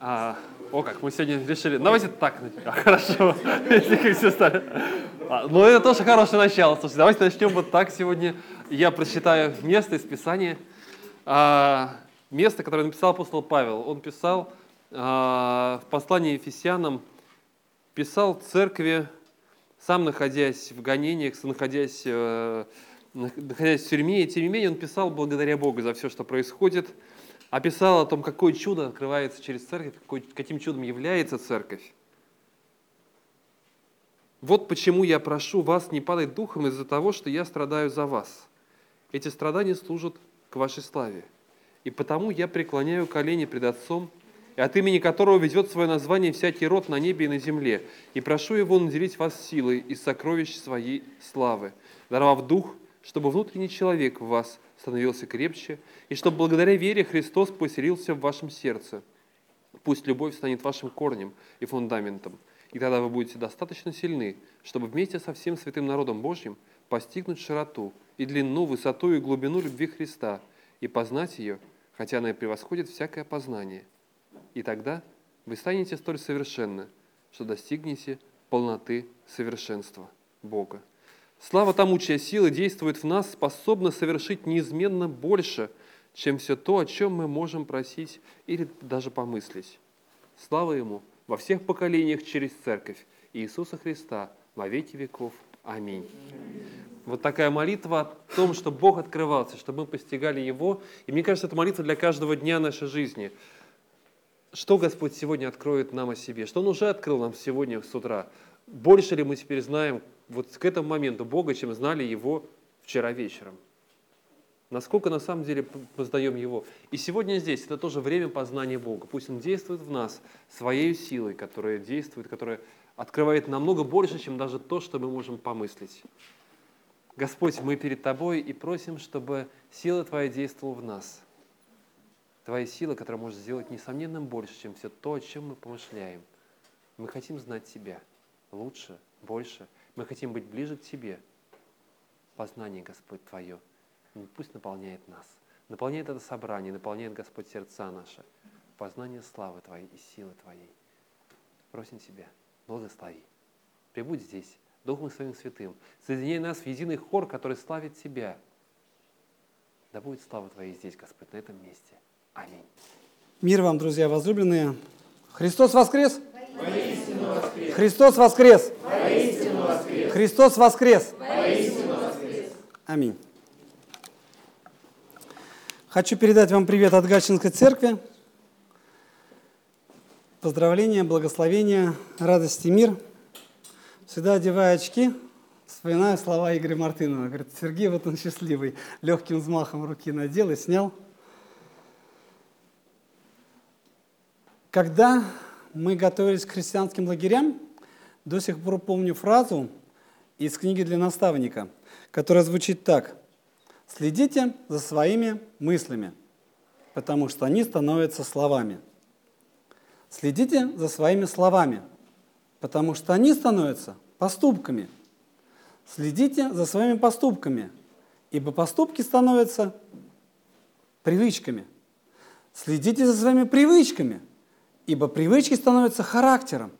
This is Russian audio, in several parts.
А, о, как мы сегодня решили. Давайте так. А, хорошо. Если как все стали. А, ну, это тоже хорошее начало. Слушайте, давайте начнем вот так сегодня. Я прочитаю место из Писания. А, место, которое написал апостол Павел. Он писал а, в послании Ефесянам, писал церкви, сам находясь в гонениях, находясь, э, находясь в тюрьме, и тем не менее он писал благодаря Богу за все, что происходит – описал о том, какое чудо открывается через церковь, какой, каким чудом является церковь. Вот почему я прошу вас не падать духом из-за того, что я страдаю за вас. Эти страдания служат к вашей славе. И потому я преклоняю колени пред Отцом, и от имени которого ведет свое название всякий род на небе и на земле, и прошу Его наделить вас силой из сокровищ своей славы, даровав дух, чтобы внутренний человек в вас становился крепче, и чтобы благодаря вере Христос поселился в вашем сердце. Пусть любовь станет вашим корнем и фундаментом, и тогда вы будете достаточно сильны, чтобы вместе со всем святым народом Божьим постигнуть широту и длину, высоту и глубину любви Христа и познать ее, хотя она и превосходит всякое познание. И тогда вы станете столь совершенны, что достигнете полноты совершенства Бога. Слава тому, чья сила действует в нас, способна совершить неизменно больше, чем все то, о чем мы можем просить или даже помыслить. Слава Ему во всех поколениях через Церковь Иисуса Христа во веки веков. Аминь. Вот такая молитва о том, что Бог открывался, чтобы мы постигали Его. И мне кажется, это молитва для каждого дня нашей жизни. Что Господь сегодня откроет нам о себе? Что Он уже открыл нам сегодня с утра? Больше ли мы теперь знаем вот к этому моменту Бога, чем знали Его вчера вечером. Насколько на самом деле познаем Его. И сегодня здесь это тоже время познания Бога. Пусть Он действует в нас своей силой, которая действует, которая открывает намного больше, чем даже то, что мы можем помыслить. Господь, мы перед Тобой и просим, чтобы сила Твоя действовала в нас. Твоя сила, которая может сделать несомненным больше, чем все то, о чем мы помышляем. Мы хотим знать Тебя лучше, больше – мы хотим быть ближе к Тебе. Познание, Господь, Твое, пусть наполняет нас. Наполняет это собрание, наполняет, Господь, сердца наши. Познание славы Твоей и силы Твоей. Просим Тебя, благослови. Прибудь здесь, Духом Своим Святым. Соединяй нас в единый хор, который славит Тебя. Да будет слава Твоя здесь, Господь, на этом месте. Аминь. Мир вам, друзья возлюбленные. Христос воскрес! Христос воскрес! Христос воскрес! Аминь. Хочу передать вам привет от Гатчинской церкви. Поздравления, благословения, радости, мир. Всегда одевая очки, вспоминаю слова Игоря Мартынова. Говорит, Сергей, вот он счастливый. Легким взмахом руки надел и снял. Когда мы готовились к христианским лагерям, до сих пор помню фразу из книги для наставника, которая звучит так. Следите за своими мыслями, потому что они становятся словами. Следите за своими словами, потому что они становятся поступками. Следите за своими поступками, ибо поступки становятся привычками. Следите за своими привычками, ибо привычки становятся характером.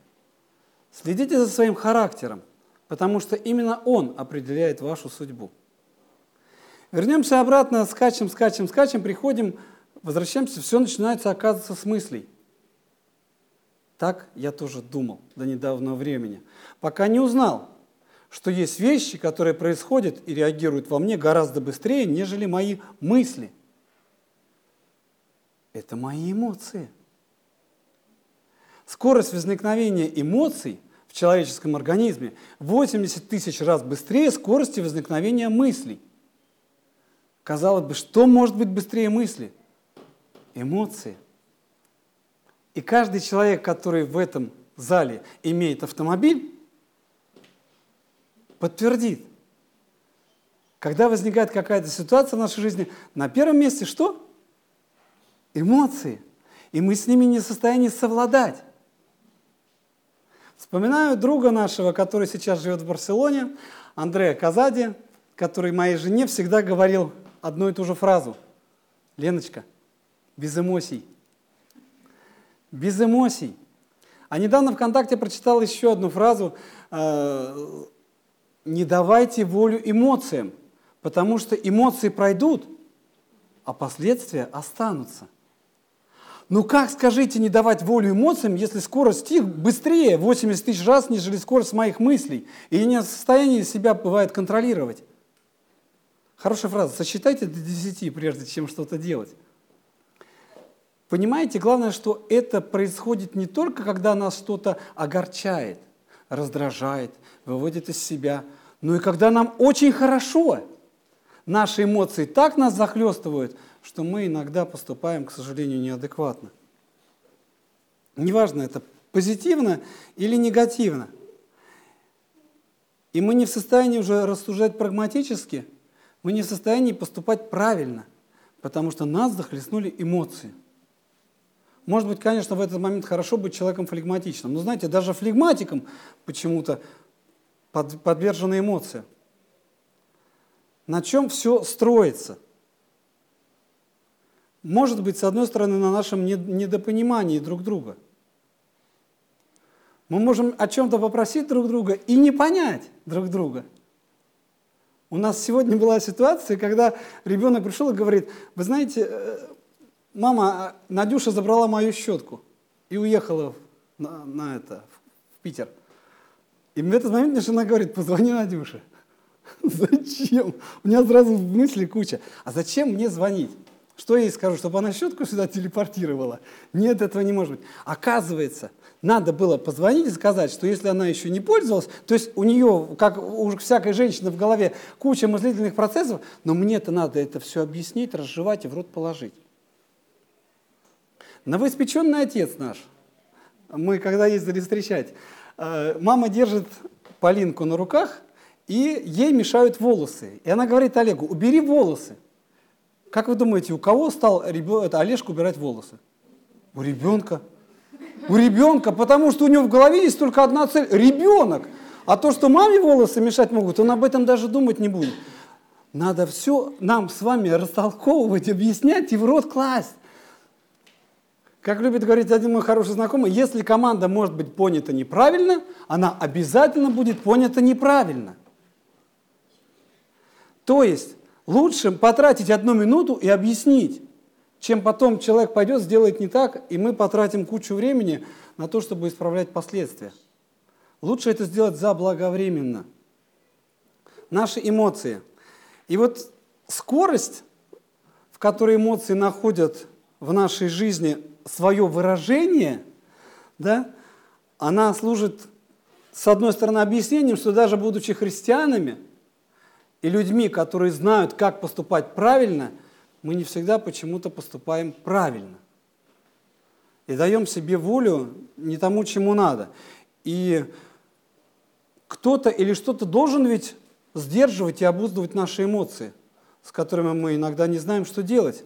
Следите за своим характером, потому что именно он определяет вашу судьбу. Вернемся обратно, скачем, скачем, скачем, приходим, возвращаемся, все начинается оказываться с мыслей. Так я тоже думал до недавнего времени, пока не узнал, что есть вещи, которые происходят и реагируют во мне гораздо быстрее, нежели мои мысли. Это мои эмоции. Скорость возникновения эмоций в человеческом организме 80 тысяч раз быстрее скорости возникновения мыслей. Казалось бы, что может быть быстрее мысли? Эмоции. И каждый человек, который в этом зале имеет автомобиль, подтвердит, когда возникает какая-то ситуация в нашей жизни, на первом месте что? Эмоции. И мы с ними не в состоянии совладать. Вспоминаю друга нашего, который сейчас живет в Барселоне, Андрея Казади, который моей жене всегда говорил одну и ту же фразу. Леночка, без эмоций. без эмоций. А недавно ВКонтакте прочитал еще одну фразу э, «Не давайте волю эмоциям, потому что эмоции пройдут, а последствия останутся». Ну как, скажите, не давать волю эмоциям, если скорость их быстрее 80 тысяч раз, нежели скорость моих мыслей, и я не в состоянии себя бывает контролировать? Хорошая фраза. Сосчитайте до 10, прежде чем что-то делать. Понимаете, главное, что это происходит не только, когда нас что-то огорчает, раздражает, выводит из себя, но и когда нам очень хорошо. Наши эмоции так нас захлестывают – что мы иногда поступаем, к сожалению, неадекватно. Неважно, это позитивно или негативно. И мы не в состоянии уже рассуждать прагматически, мы не в состоянии поступать правильно, потому что нас захлестнули эмоции. Может быть, конечно, в этот момент хорошо быть человеком флегматичным, но знаете, даже флегматикам почему-то под, подвержены эмоции. На чем все строится – может быть, с одной стороны, на нашем недопонимании друг друга. Мы можем о чем-то попросить друг друга и не понять друг друга. У нас сегодня была ситуация, когда ребенок пришел и говорит, вы знаете, э, мама, Надюша забрала мою щетку и уехала на, на это, в Питер. И в этот момент мне жена говорит, позвони Надюше. Зачем? У меня сразу в мысли куча. А зачем мне звонить? Что я ей скажу, чтобы она щетку сюда телепортировала? Нет, этого не может быть. Оказывается, надо было позвонить и сказать, что если она еще не пользовалась, то есть у нее, как у всякой женщины в голове, куча мыслительных процессов, но мне-то надо это все объяснить, разжевать и в рот положить. Новоиспеченный отец наш, мы когда ездили встречать, э, мама держит Полинку на руках, и ей мешают волосы. И она говорит Олегу, убери волосы. Как вы думаете, у кого стал ребен... это, Олежка убирать волосы? У ребенка. У ребенка, потому что у него в голове есть только одна цель – ребенок. А то, что маме волосы мешать могут, он об этом даже думать не будет. Надо все нам с вами растолковывать, объяснять и в рот класть. Как любит говорить один мой хороший знакомый, если команда может быть понята неправильно, она обязательно будет понята неправильно. То есть Лучше потратить одну минуту и объяснить, чем потом человек пойдет, сделает не так, и мы потратим кучу времени на то, чтобы исправлять последствия. Лучше это сделать заблаговременно. Наши эмоции. И вот скорость, в которой эмоции находят в нашей жизни свое выражение, да, она служит, с одной стороны, объяснением, что даже будучи христианами – и людьми, которые знают, как поступать правильно, мы не всегда почему-то поступаем правильно. И даем себе волю не тому, чему надо. И кто-то или что-то должен ведь сдерживать и обуздывать наши эмоции, с которыми мы иногда не знаем, что делать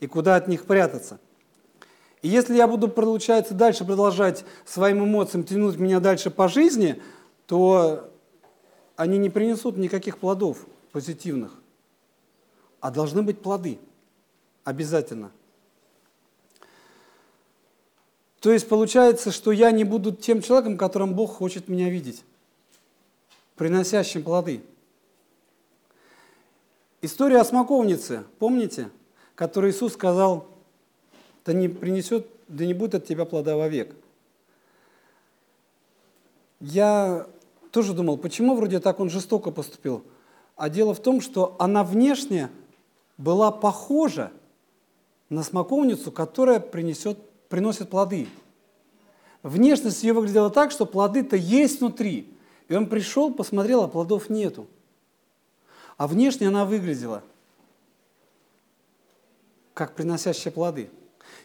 и куда от них прятаться. И если я буду, получается, дальше продолжать своим эмоциям тянуть меня дальше по жизни, то они не принесут никаких плодов позитивных, а должны быть плоды обязательно. То есть получается, что я не буду тем человеком, которым Бог хочет меня видеть, приносящим плоды. История о смоковнице, помните, которой Иисус сказал, да не принесет, да не будет от тебя плода вовек. Я тоже думал, почему вроде так он жестоко поступил. А дело в том, что она внешне была похожа на смоковницу, которая принесет, приносит плоды. Внешность ее выглядела так, что плоды-то есть внутри. И он пришел, посмотрел, а плодов нету. А внешне она выглядела как приносящая плоды.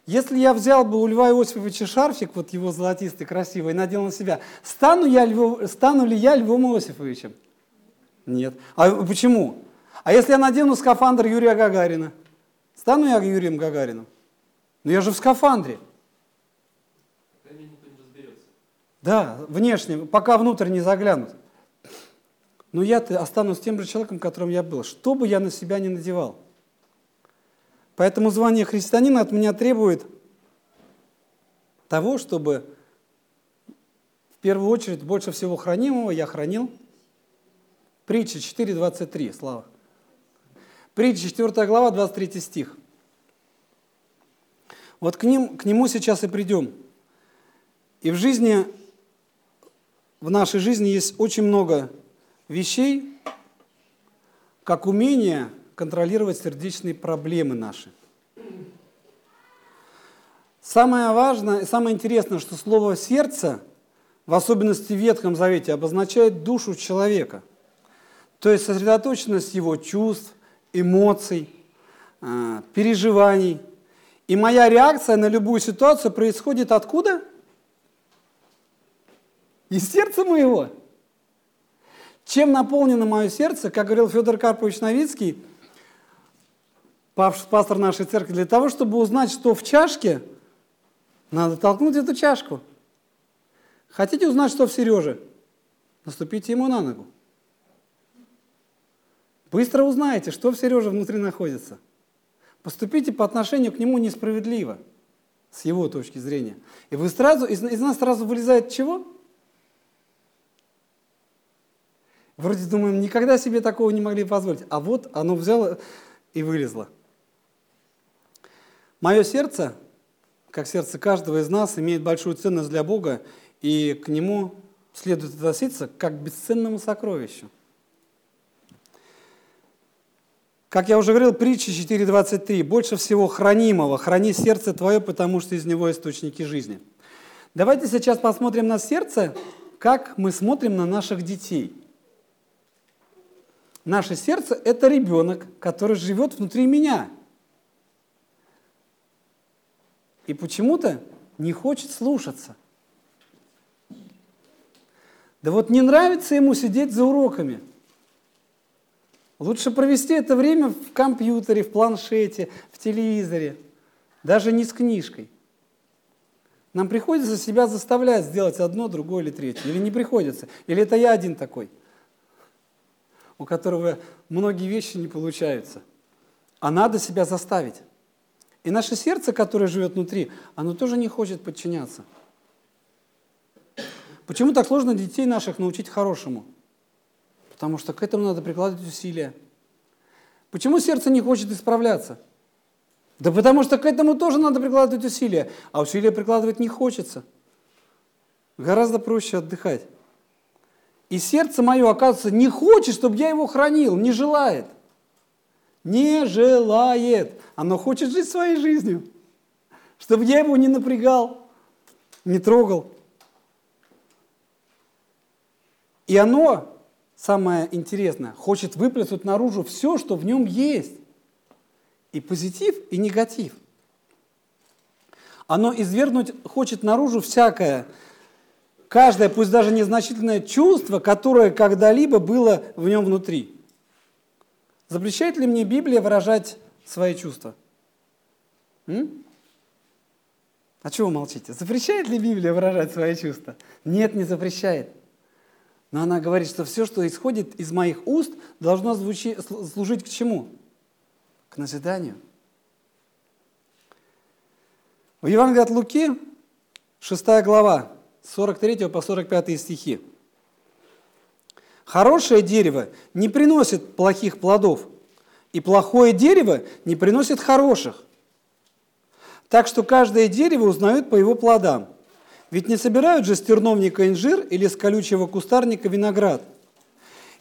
Если я взял бы у Льва Иосифовича шарфик, вот его золотистый, красивый, и надел на себя, стану, я Львов, стану ли я Львом Иосифовичем? Нет. А почему? А если я надену скафандр Юрия Гагарина? Стану я Юрием Гагарином? Но я же в скафандре. Да, внешне, пока внутрь не заглянут. Но я останусь тем же человеком, которым я был, что бы я на себя не надевал. Поэтому звание христианина от меня требует того, чтобы в первую очередь больше всего хранимого я хранил Притча 4.23, Слава. Притча 4 глава, 23 стих. Вот к, ним, к нему сейчас и придем. И в жизни, в нашей жизни есть очень много вещей, как умение контролировать сердечные проблемы наши. Самое важное и самое интересное, что слово «сердце», в особенности в Ветхом Завете, обозначает душу человека. То есть сосредоточенность его чувств, эмоций, а, переживаний. И моя реакция на любую ситуацию происходит откуда? Из сердца моего. Чем наполнено мое сердце, как говорил Федор Карпович Новицкий, пастор нашей церкви, для того, чтобы узнать, что в чашке, надо толкнуть эту чашку. Хотите узнать, что в Сереже? Наступите ему на ногу. Быстро узнаете, что в Сереже внутри находится. Поступите по отношению к нему несправедливо, с его точки зрения. И вы сразу, из, из нас сразу вылезает чего? Вроде думаем, никогда себе такого не могли позволить. А вот оно взяло и вылезло. Мое сердце как сердце каждого из нас, имеет большую ценность для Бога, и к нему следует относиться как к бесценному сокровищу. Как я уже говорил, притча 4.23. «Больше всего хранимого храни сердце твое, потому что из него источники жизни». Давайте сейчас посмотрим на сердце, как мы смотрим на наших детей. Наше сердце – это ребенок, который живет внутри меня – и почему-то не хочет слушаться. Да вот не нравится ему сидеть за уроками. Лучше провести это время в компьютере, в планшете, в телевизоре, даже не с книжкой. Нам приходится себя заставлять сделать одно, другое или третье. Или не приходится. Или это я один такой, у которого многие вещи не получаются. А надо себя заставить. И наше сердце, которое живет внутри, оно тоже не хочет подчиняться. Почему так сложно детей наших научить хорошему? Потому что к этому надо прикладывать усилия. Почему сердце не хочет исправляться? Да потому что к этому тоже надо прикладывать усилия, а усилия прикладывать не хочется. Гораздо проще отдыхать. И сердце мое, оказывается, не хочет, чтобы я его хранил, не желает – не желает. Оно хочет жить своей жизнью. Чтобы я его не напрягал, не трогал. И оно, самое интересное, хочет выплеснуть наружу все, что в нем есть. И позитив, и негатив. Оно извергнуть хочет наружу всякое, каждое, пусть даже незначительное чувство, которое когда-либо было в нем внутри. Запрещает ли мне Библия выражать свои чувства? М? А чего вы молчите? Запрещает ли Библия выражать свои чувства? Нет, не запрещает. Но она говорит, что все, что исходит из моих уст, должно звучи, служить к чему? К назиданию. В Евангелии от Луки, 6 глава, 43 по 45 стихи. Хорошее дерево не приносит плохих плодов, и плохое дерево не приносит хороших. Так что каждое дерево узнают по его плодам. Ведь не собирают же с терновника инжир или с колючего кустарника виноград.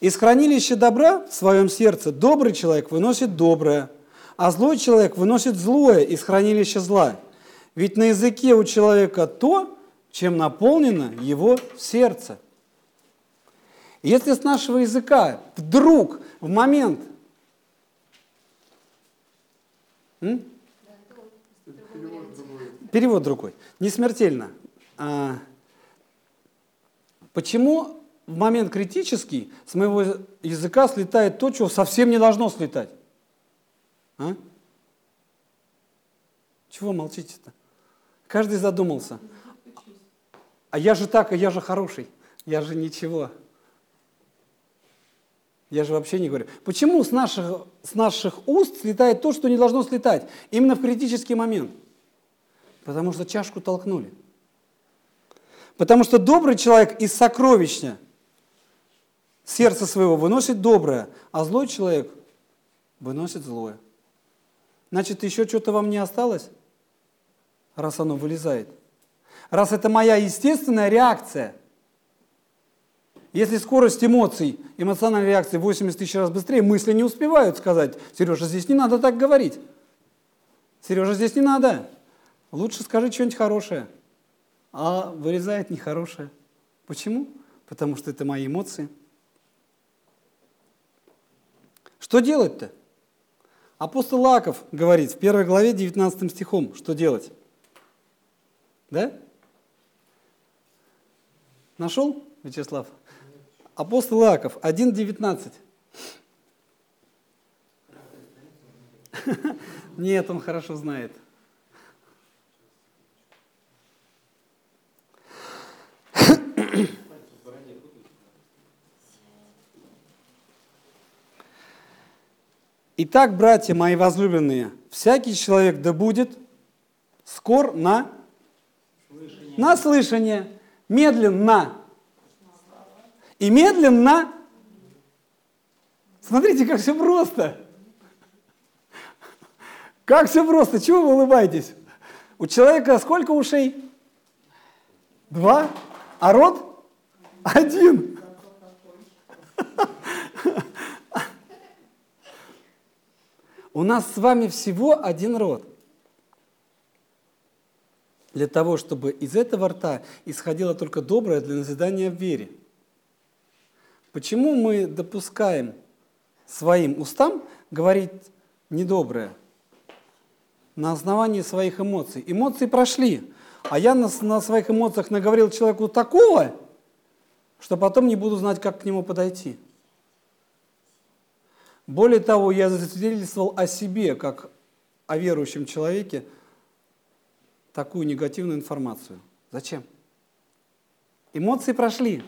Из хранилища добра в своем сердце добрый человек выносит доброе, а злой человек выносит злое из хранилища зла. Ведь на языке у человека то, чем наполнено его сердце – если с нашего языка вдруг, в момент, м? перевод другой, не смертельно. А, почему в момент критический с моего языка слетает то, чего совсем не должно слетать? А? Чего молчите-то? Каждый задумался. А я же так, а я же хороший, я же ничего. Я же вообще не говорю. Почему с наших, с наших уст слетает то, что не должно слетать? Именно в критический момент. Потому что чашку толкнули. Потому что добрый человек из сокровища сердца своего выносит доброе, а злой человек выносит злое. Значит, еще что-то вам не осталось, раз оно вылезает. Раз это моя естественная реакция. Если скорость эмоций, эмоциональной реакции 80 тысяч раз быстрее, мысли не успевают сказать, Сережа, здесь не надо так говорить. Сережа, здесь не надо. Лучше скажи что-нибудь хорошее. А вырезает нехорошее. Почему? Потому что это мои эмоции. Что делать-то? Апостол Лаков говорит в первой главе 19 стихом, что делать. Да? Нашел, Вячеслав? Апостол Лаков 1.19. Нет, он хорошо знает. Итак, братья мои возлюбленные, всякий человек да будет скор на слышание, на слышание медленно и медленно. Смотрите, как все просто. Как все просто. Чего вы улыбаетесь? У человека сколько ушей? Два. А рот? Один. У нас с вами всего один род. Для того, чтобы из этого рта исходило только доброе для назидания в вере. Почему мы допускаем своим устам говорить недоброе? На основании своих эмоций. Эмоции прошли, а я на, на своих эмоциях наговорил человеку такого, что потом не буду знать, как к нему подойти. Более того, я засвидетельствовал о себе, как о верующем человеке, такую негативную информацию. Зачем? Эмоции прошли,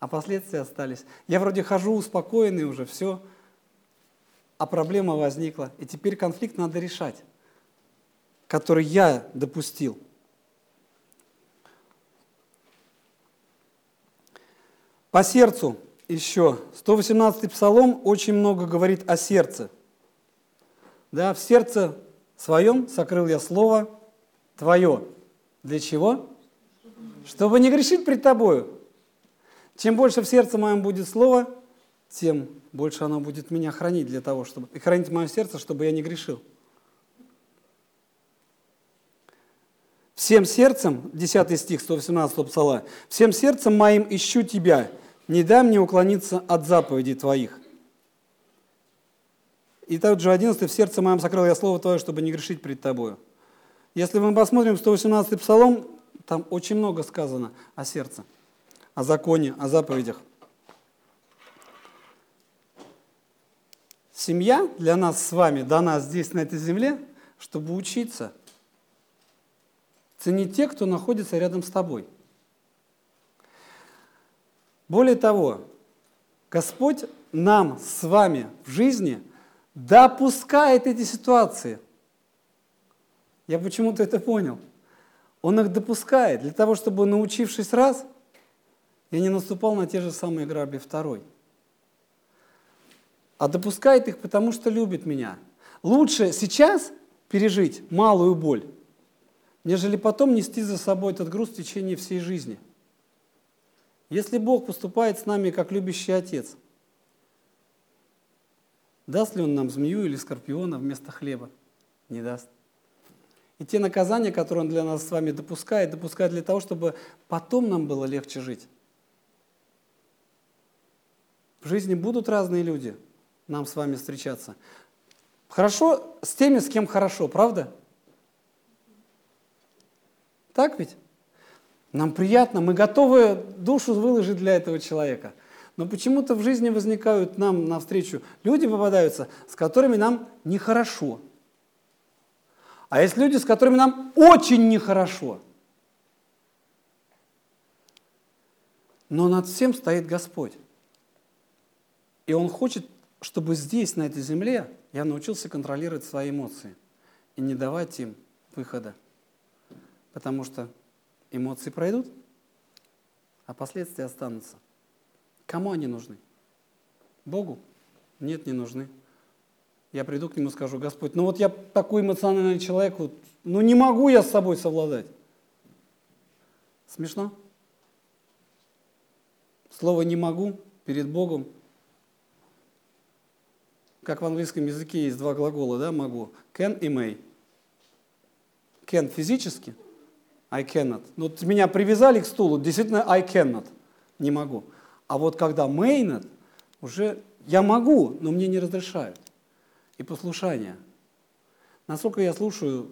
а последствия остались. Я вроде хожу успокоенный уже, все, а проблема возникла. И теперь конфликт надо решать, который я допустил. По сердцу еще 118-й псалом очень много говорит о сердце. Да, в сердце своем сокрыл я слово твое. Для чего? Чтобы не грешить пред тобою. Чем больше в сердце моем будет слово, тем больше оно будет меня хранить для того, чтобы и хранить мое сердце, чтобы я не грешил. Всем сердцем, 10 стих 118 псала, всем сердцем моим ищу тебя, не дай мне уклониться от заповедей Твоих. И также 11 в сердце моем сокрыл я Слово Твое, чтобы не грешить перед Тобою. Если мы посмотрим 118 псалом, там очень много сказано о сердце, о законе, о заповедях. Семья для нас с вами дана здесь, на этой земле, чтобы учиться ценить тех, кто находится рядом с тобой – более того, Господь нам с вами в жизни допускает эти ситуации. Я почему-то это понял. Он их допускает для того, чтобы, научившись раз, я не наступал на те же самые грабли второй. А допускает их, потому что любит меня. Лучше сейчас пережить малую боль, нежели потом нести за собой этот груз в течение всей жизни – если Бог поступает с нами как любящий Отец, даст ли Он нам змею или скорпиона вместо хлеба? Не даст. И те наказания, которые Он для нас с вами допускает, допускает для того, чтобы потом нам было легче жить. В жизни будут разные люди нам с вами встречаться. Хорошо с теми, с кем хорошо, правда? Так ведь? Нам приятно, мы готовы душу выложить для этого человека. Но почему-то в жизни возникают нам навстречу люди попадаются, с которыми нам нехорошо. А есть люди, с которыми нам очень нехорошо. Но над всем стоит Господь. И Он хочет, чтобы здесь, на этой земле, я научился контролировать свои эмоции и не давать им выхода. Потому что эмоции пройдут, а последствия останутся. Кому они нужны? Богу? Нет, не нужны. Я приду к нему и скажу, Господь, ну вот я такой эмоциональный человек, вот, ну не могу я с собой совладать. Смешно? Слово «не могу» перед Богом, как в английском языке есть два глагола, да, могу, can и may. Can физически, I cannot. Ну, вот меня привязали к стулу, действительно I cannot, не могу. А вот когда may not, уже я могу, но мне не разрешают. И послушание. Насколько я слушаю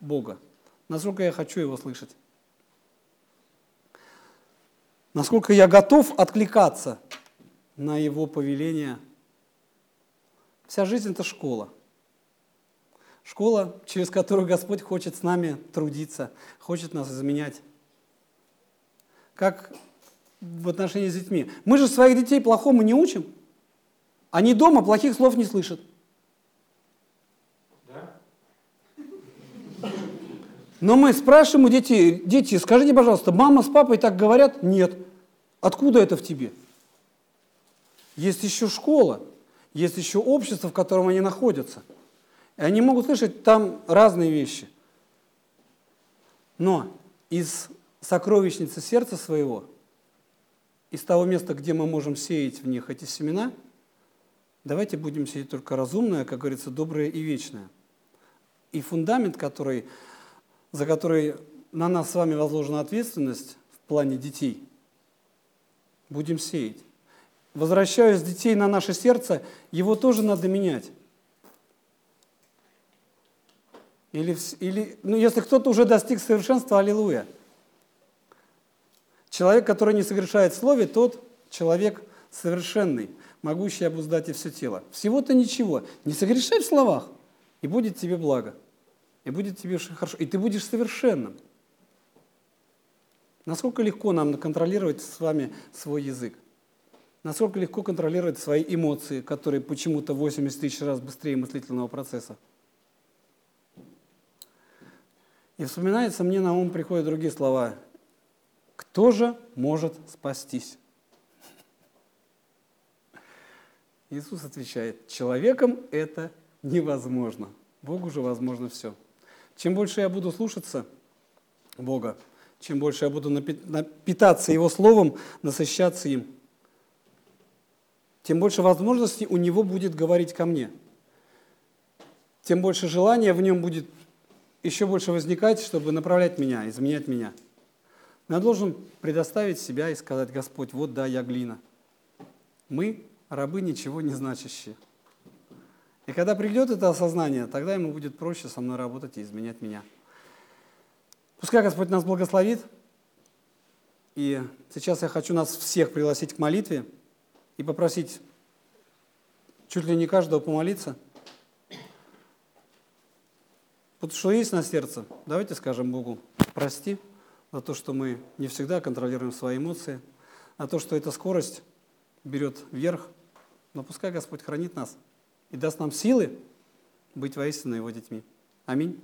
Бога, насколько я хочу Его слышать. Насколько я готов откликаться на Его повеление. Вся жизнь – это школа. Школа, через которую Господь хочет с нами трудиться, хочет нас изменять. Как в отношении с детьми. Мы же своих детей плохому не учим. Они дома плохих слов не слышат. Но мы спрашиваем у детей, дети, скажите, пожалуйста, мама с папой так говорят? Нет. Откуда это в тебе? Есть еще школа, есть еще общество, в котором они находятся. И они могут слышать там разные вещи. Но из сокровищницы сердца своего, из того места, где мы можем сеять в них эти семена, давайте будем сеять только разумное, как говорится, доброе и вечное. И фундамент, который за который на нас с вами возложена ответственность в плане детей, будем сеять. Возвращаясь детей на наше сердце, его тоже надо менять. Или, или ну, если кто-то уже достиг совершенства, аллилуйя. Человек, который не совершает в слове, тот человек совершенный, могущий обуздать и все тело. Всего-то ничего. Не согрешай в словах, и будет тебе благо и будет тебе хорошо, и ты будешь совершенным. Насколько легко нам контролировать с вами свой язык? Насколько легко контролировать свои эмоции, которые почему-то 80 тысяч раз быстрее мыслительного процесса? И вспоминается мне на ум приходят другие слова. Кто же может спастись? Иисус отвечает, человеком это невозможно. Богу же возможно все. Чем больше я буду слушаться Бога, чем больше я буду напитаться Его Словом, насыщаться им, тем больше возможностей у Него будет говорить ко мне. Тем больше желания в нем будет еще больше возникать, чтобы направлять меня, изменять меня. Но я должен предоставить себя и сказать, Господь, вот да, я глина. Мы рабы ничего не значащие. И когда придет это осознание, тогда ему будет проще со мной работать и изменять меня. Пускай Господь нас благословит. И сейчас я хочу нас всех пригласить к молитве и попросить чуть ли не каждого помолиться. Вот что есть на сердце, давайте скажем Богу, прости за то, что мы не всегда контролируем свои эмоции, за то, что эта скорость берет вверх, но пускай Господь хранит нас и даст нам силы быть воистину Его детьми. Аминь.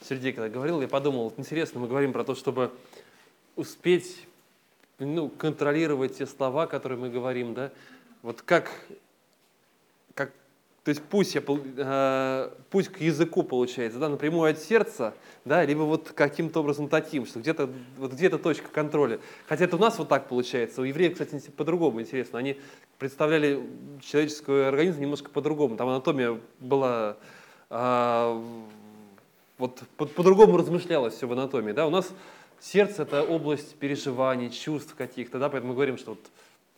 Сергей, когда говорил, я подумал, вот интересно, мы говорим про то, чтобы успеть ну, контролировать те слова, которые мы говорим, да, вот как то есть пусть, я, э, пусть к языку получается, да, напрямую от сердца, да, либо вот каким-то образом таким, что где-то вот где-то точка контроля. Хотя это у нас вот так получается. У евреев, кстати, по-другому интересно. Они представляли человеческий организм немножко по-другому. Там анатомия была э, вот по-другому размышлялось все в анатомии. Да? У нас сердце это область переживаний, чувств каких-то, да, поэтому мы говорим, что вот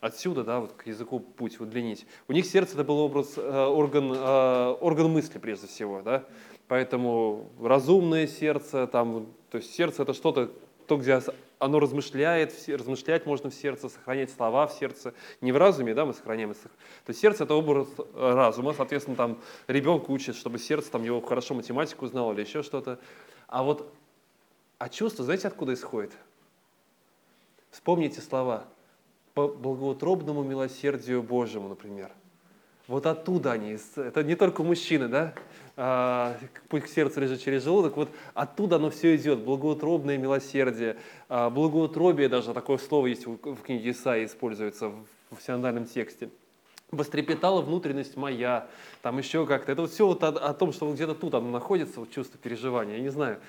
Отсюда, да, вот к языку путь удлинить. У них сердце это был образ, э, орган, э, орган мысли прежде всего, да. Поэтому разумное сердце, там, то есть сердце это что-то, то, где оно размышляет, размышлять можно в сердце, сохранять слова в сердце. Не в разуме, да, мы сохраняем. То есть сердце это образ э, разума, соответственно, там ребенка учит, чтобы сердце там его хорошо математику знало или еще что-то. А вот, а чувство, знаете, откуда исходит? Вспомните слова – по благоутробному милосердию Божьему, например. Вот оттуда они. Это не только мужчины, да? А, путь к сердцу лежит через желудок. Вот оттуда оно все идет. Благоутробное милосердие. а, Благоутробие даже, такое слово есть в книге Исаии, используется в в тексте. Вострепетала внутренность моя, там еще как-то. Это вот все вот о, о том, что вот где-то тут оно находится, вот чувство переживания, я не знаю.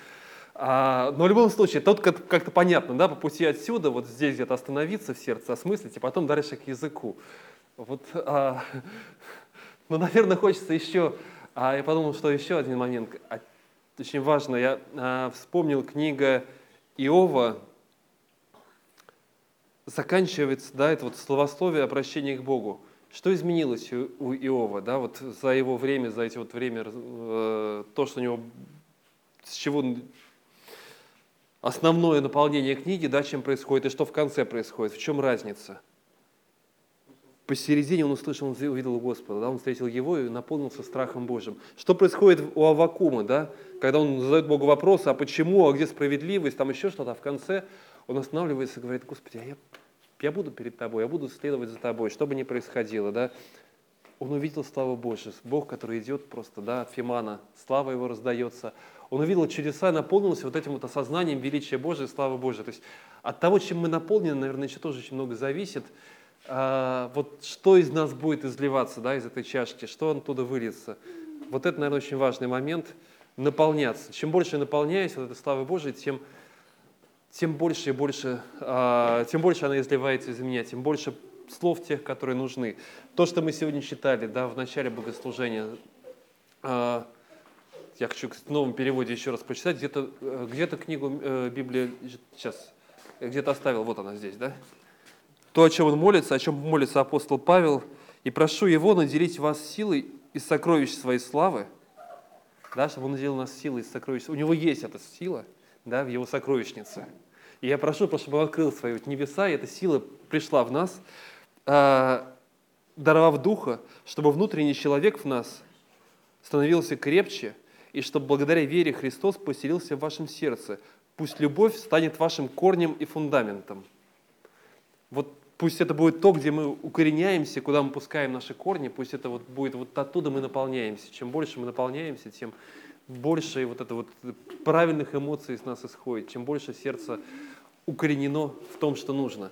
А, но в любом случае, тут как- как-то понятно, да, по пути отсюда, вот здесь где-то остановиться в сердце, осмыслить, и потом дальше к языку. Вот, а, ну, наверное, хочется еще, а я подумал, что еще один момент, а, очень важно, я а, вспомнил книга Иова, заканчивается, да, это вот словословие обращения к Богу. Что изменилось у у Иова, да, вот за его время, за эти вот время, э, то, что у него, с чего основное наполнение книги, да, чем происходит, и что в конце происходит, в чем разница? Посередине он услышал, он увидел Господа, да, он встретил его и наполнился страхом Божьим. Что происходит у Авакума, да, когда он задает Богу вопросы, а почему, а где справедливость, там еще что-то, а в конце он останавливается и говорит, Господи, а я, я буду перед Тобой, я буду следовать за Тобой, что бы ни происходило, да. Он увидел славу Божию, Бог, который идет просто, да, от Фимана, слава Его раздается. Он увидел чудеса, наполнился вот этим вот осознанием величия Божия, славы Божией. То есть от того, чем мы наполнены, наверное, еще тоже очень много зависит. А, вот что из нас будет изливаться, да, из этой чашки, что оттуда выльется. Вот это, наверное, очень важный момент – наполняться. Чем больше наполняюсь вот этой славой Божией, тем, тем больше и больше, а, тем больше она изливается из меня, тем больше слов тех, которые нужны. То, что мы сегодня читали, да, в начале богослужения, а, я хочу в новом переводе еще раз прочитать, где-то э, где книгу э, Библии, сейчас, я где-то оставил, вот она здесь, да? То, о чем он молится, о чем молится апостол Павел, и прошу его наделить вас силой из сокровищ своей славы, да, чтобы он наделил нас силой из сокровищ. У него есть эта сила, да, в его сокровищнице. И я прошу, чтобы он открыл свои небеса, и эта сила пришла в нас, а, даровав Духа, чтобы внутренний человек в нас становился крепче, и чтобы благодаря вере Христос поселился в вашем сердце. Пусть любовь станет вашим корнем и фундаментом. Вот пусть это будет то, где мы укореняемся, куда мы пускаем наши корни, пусть это вот будет вот оттуда мы наполняемся. Чем больше мы наполняемся, тем больше вот это вот правильных эмоций из нас исходит, чем больше сердце укоренено в том, что нужно.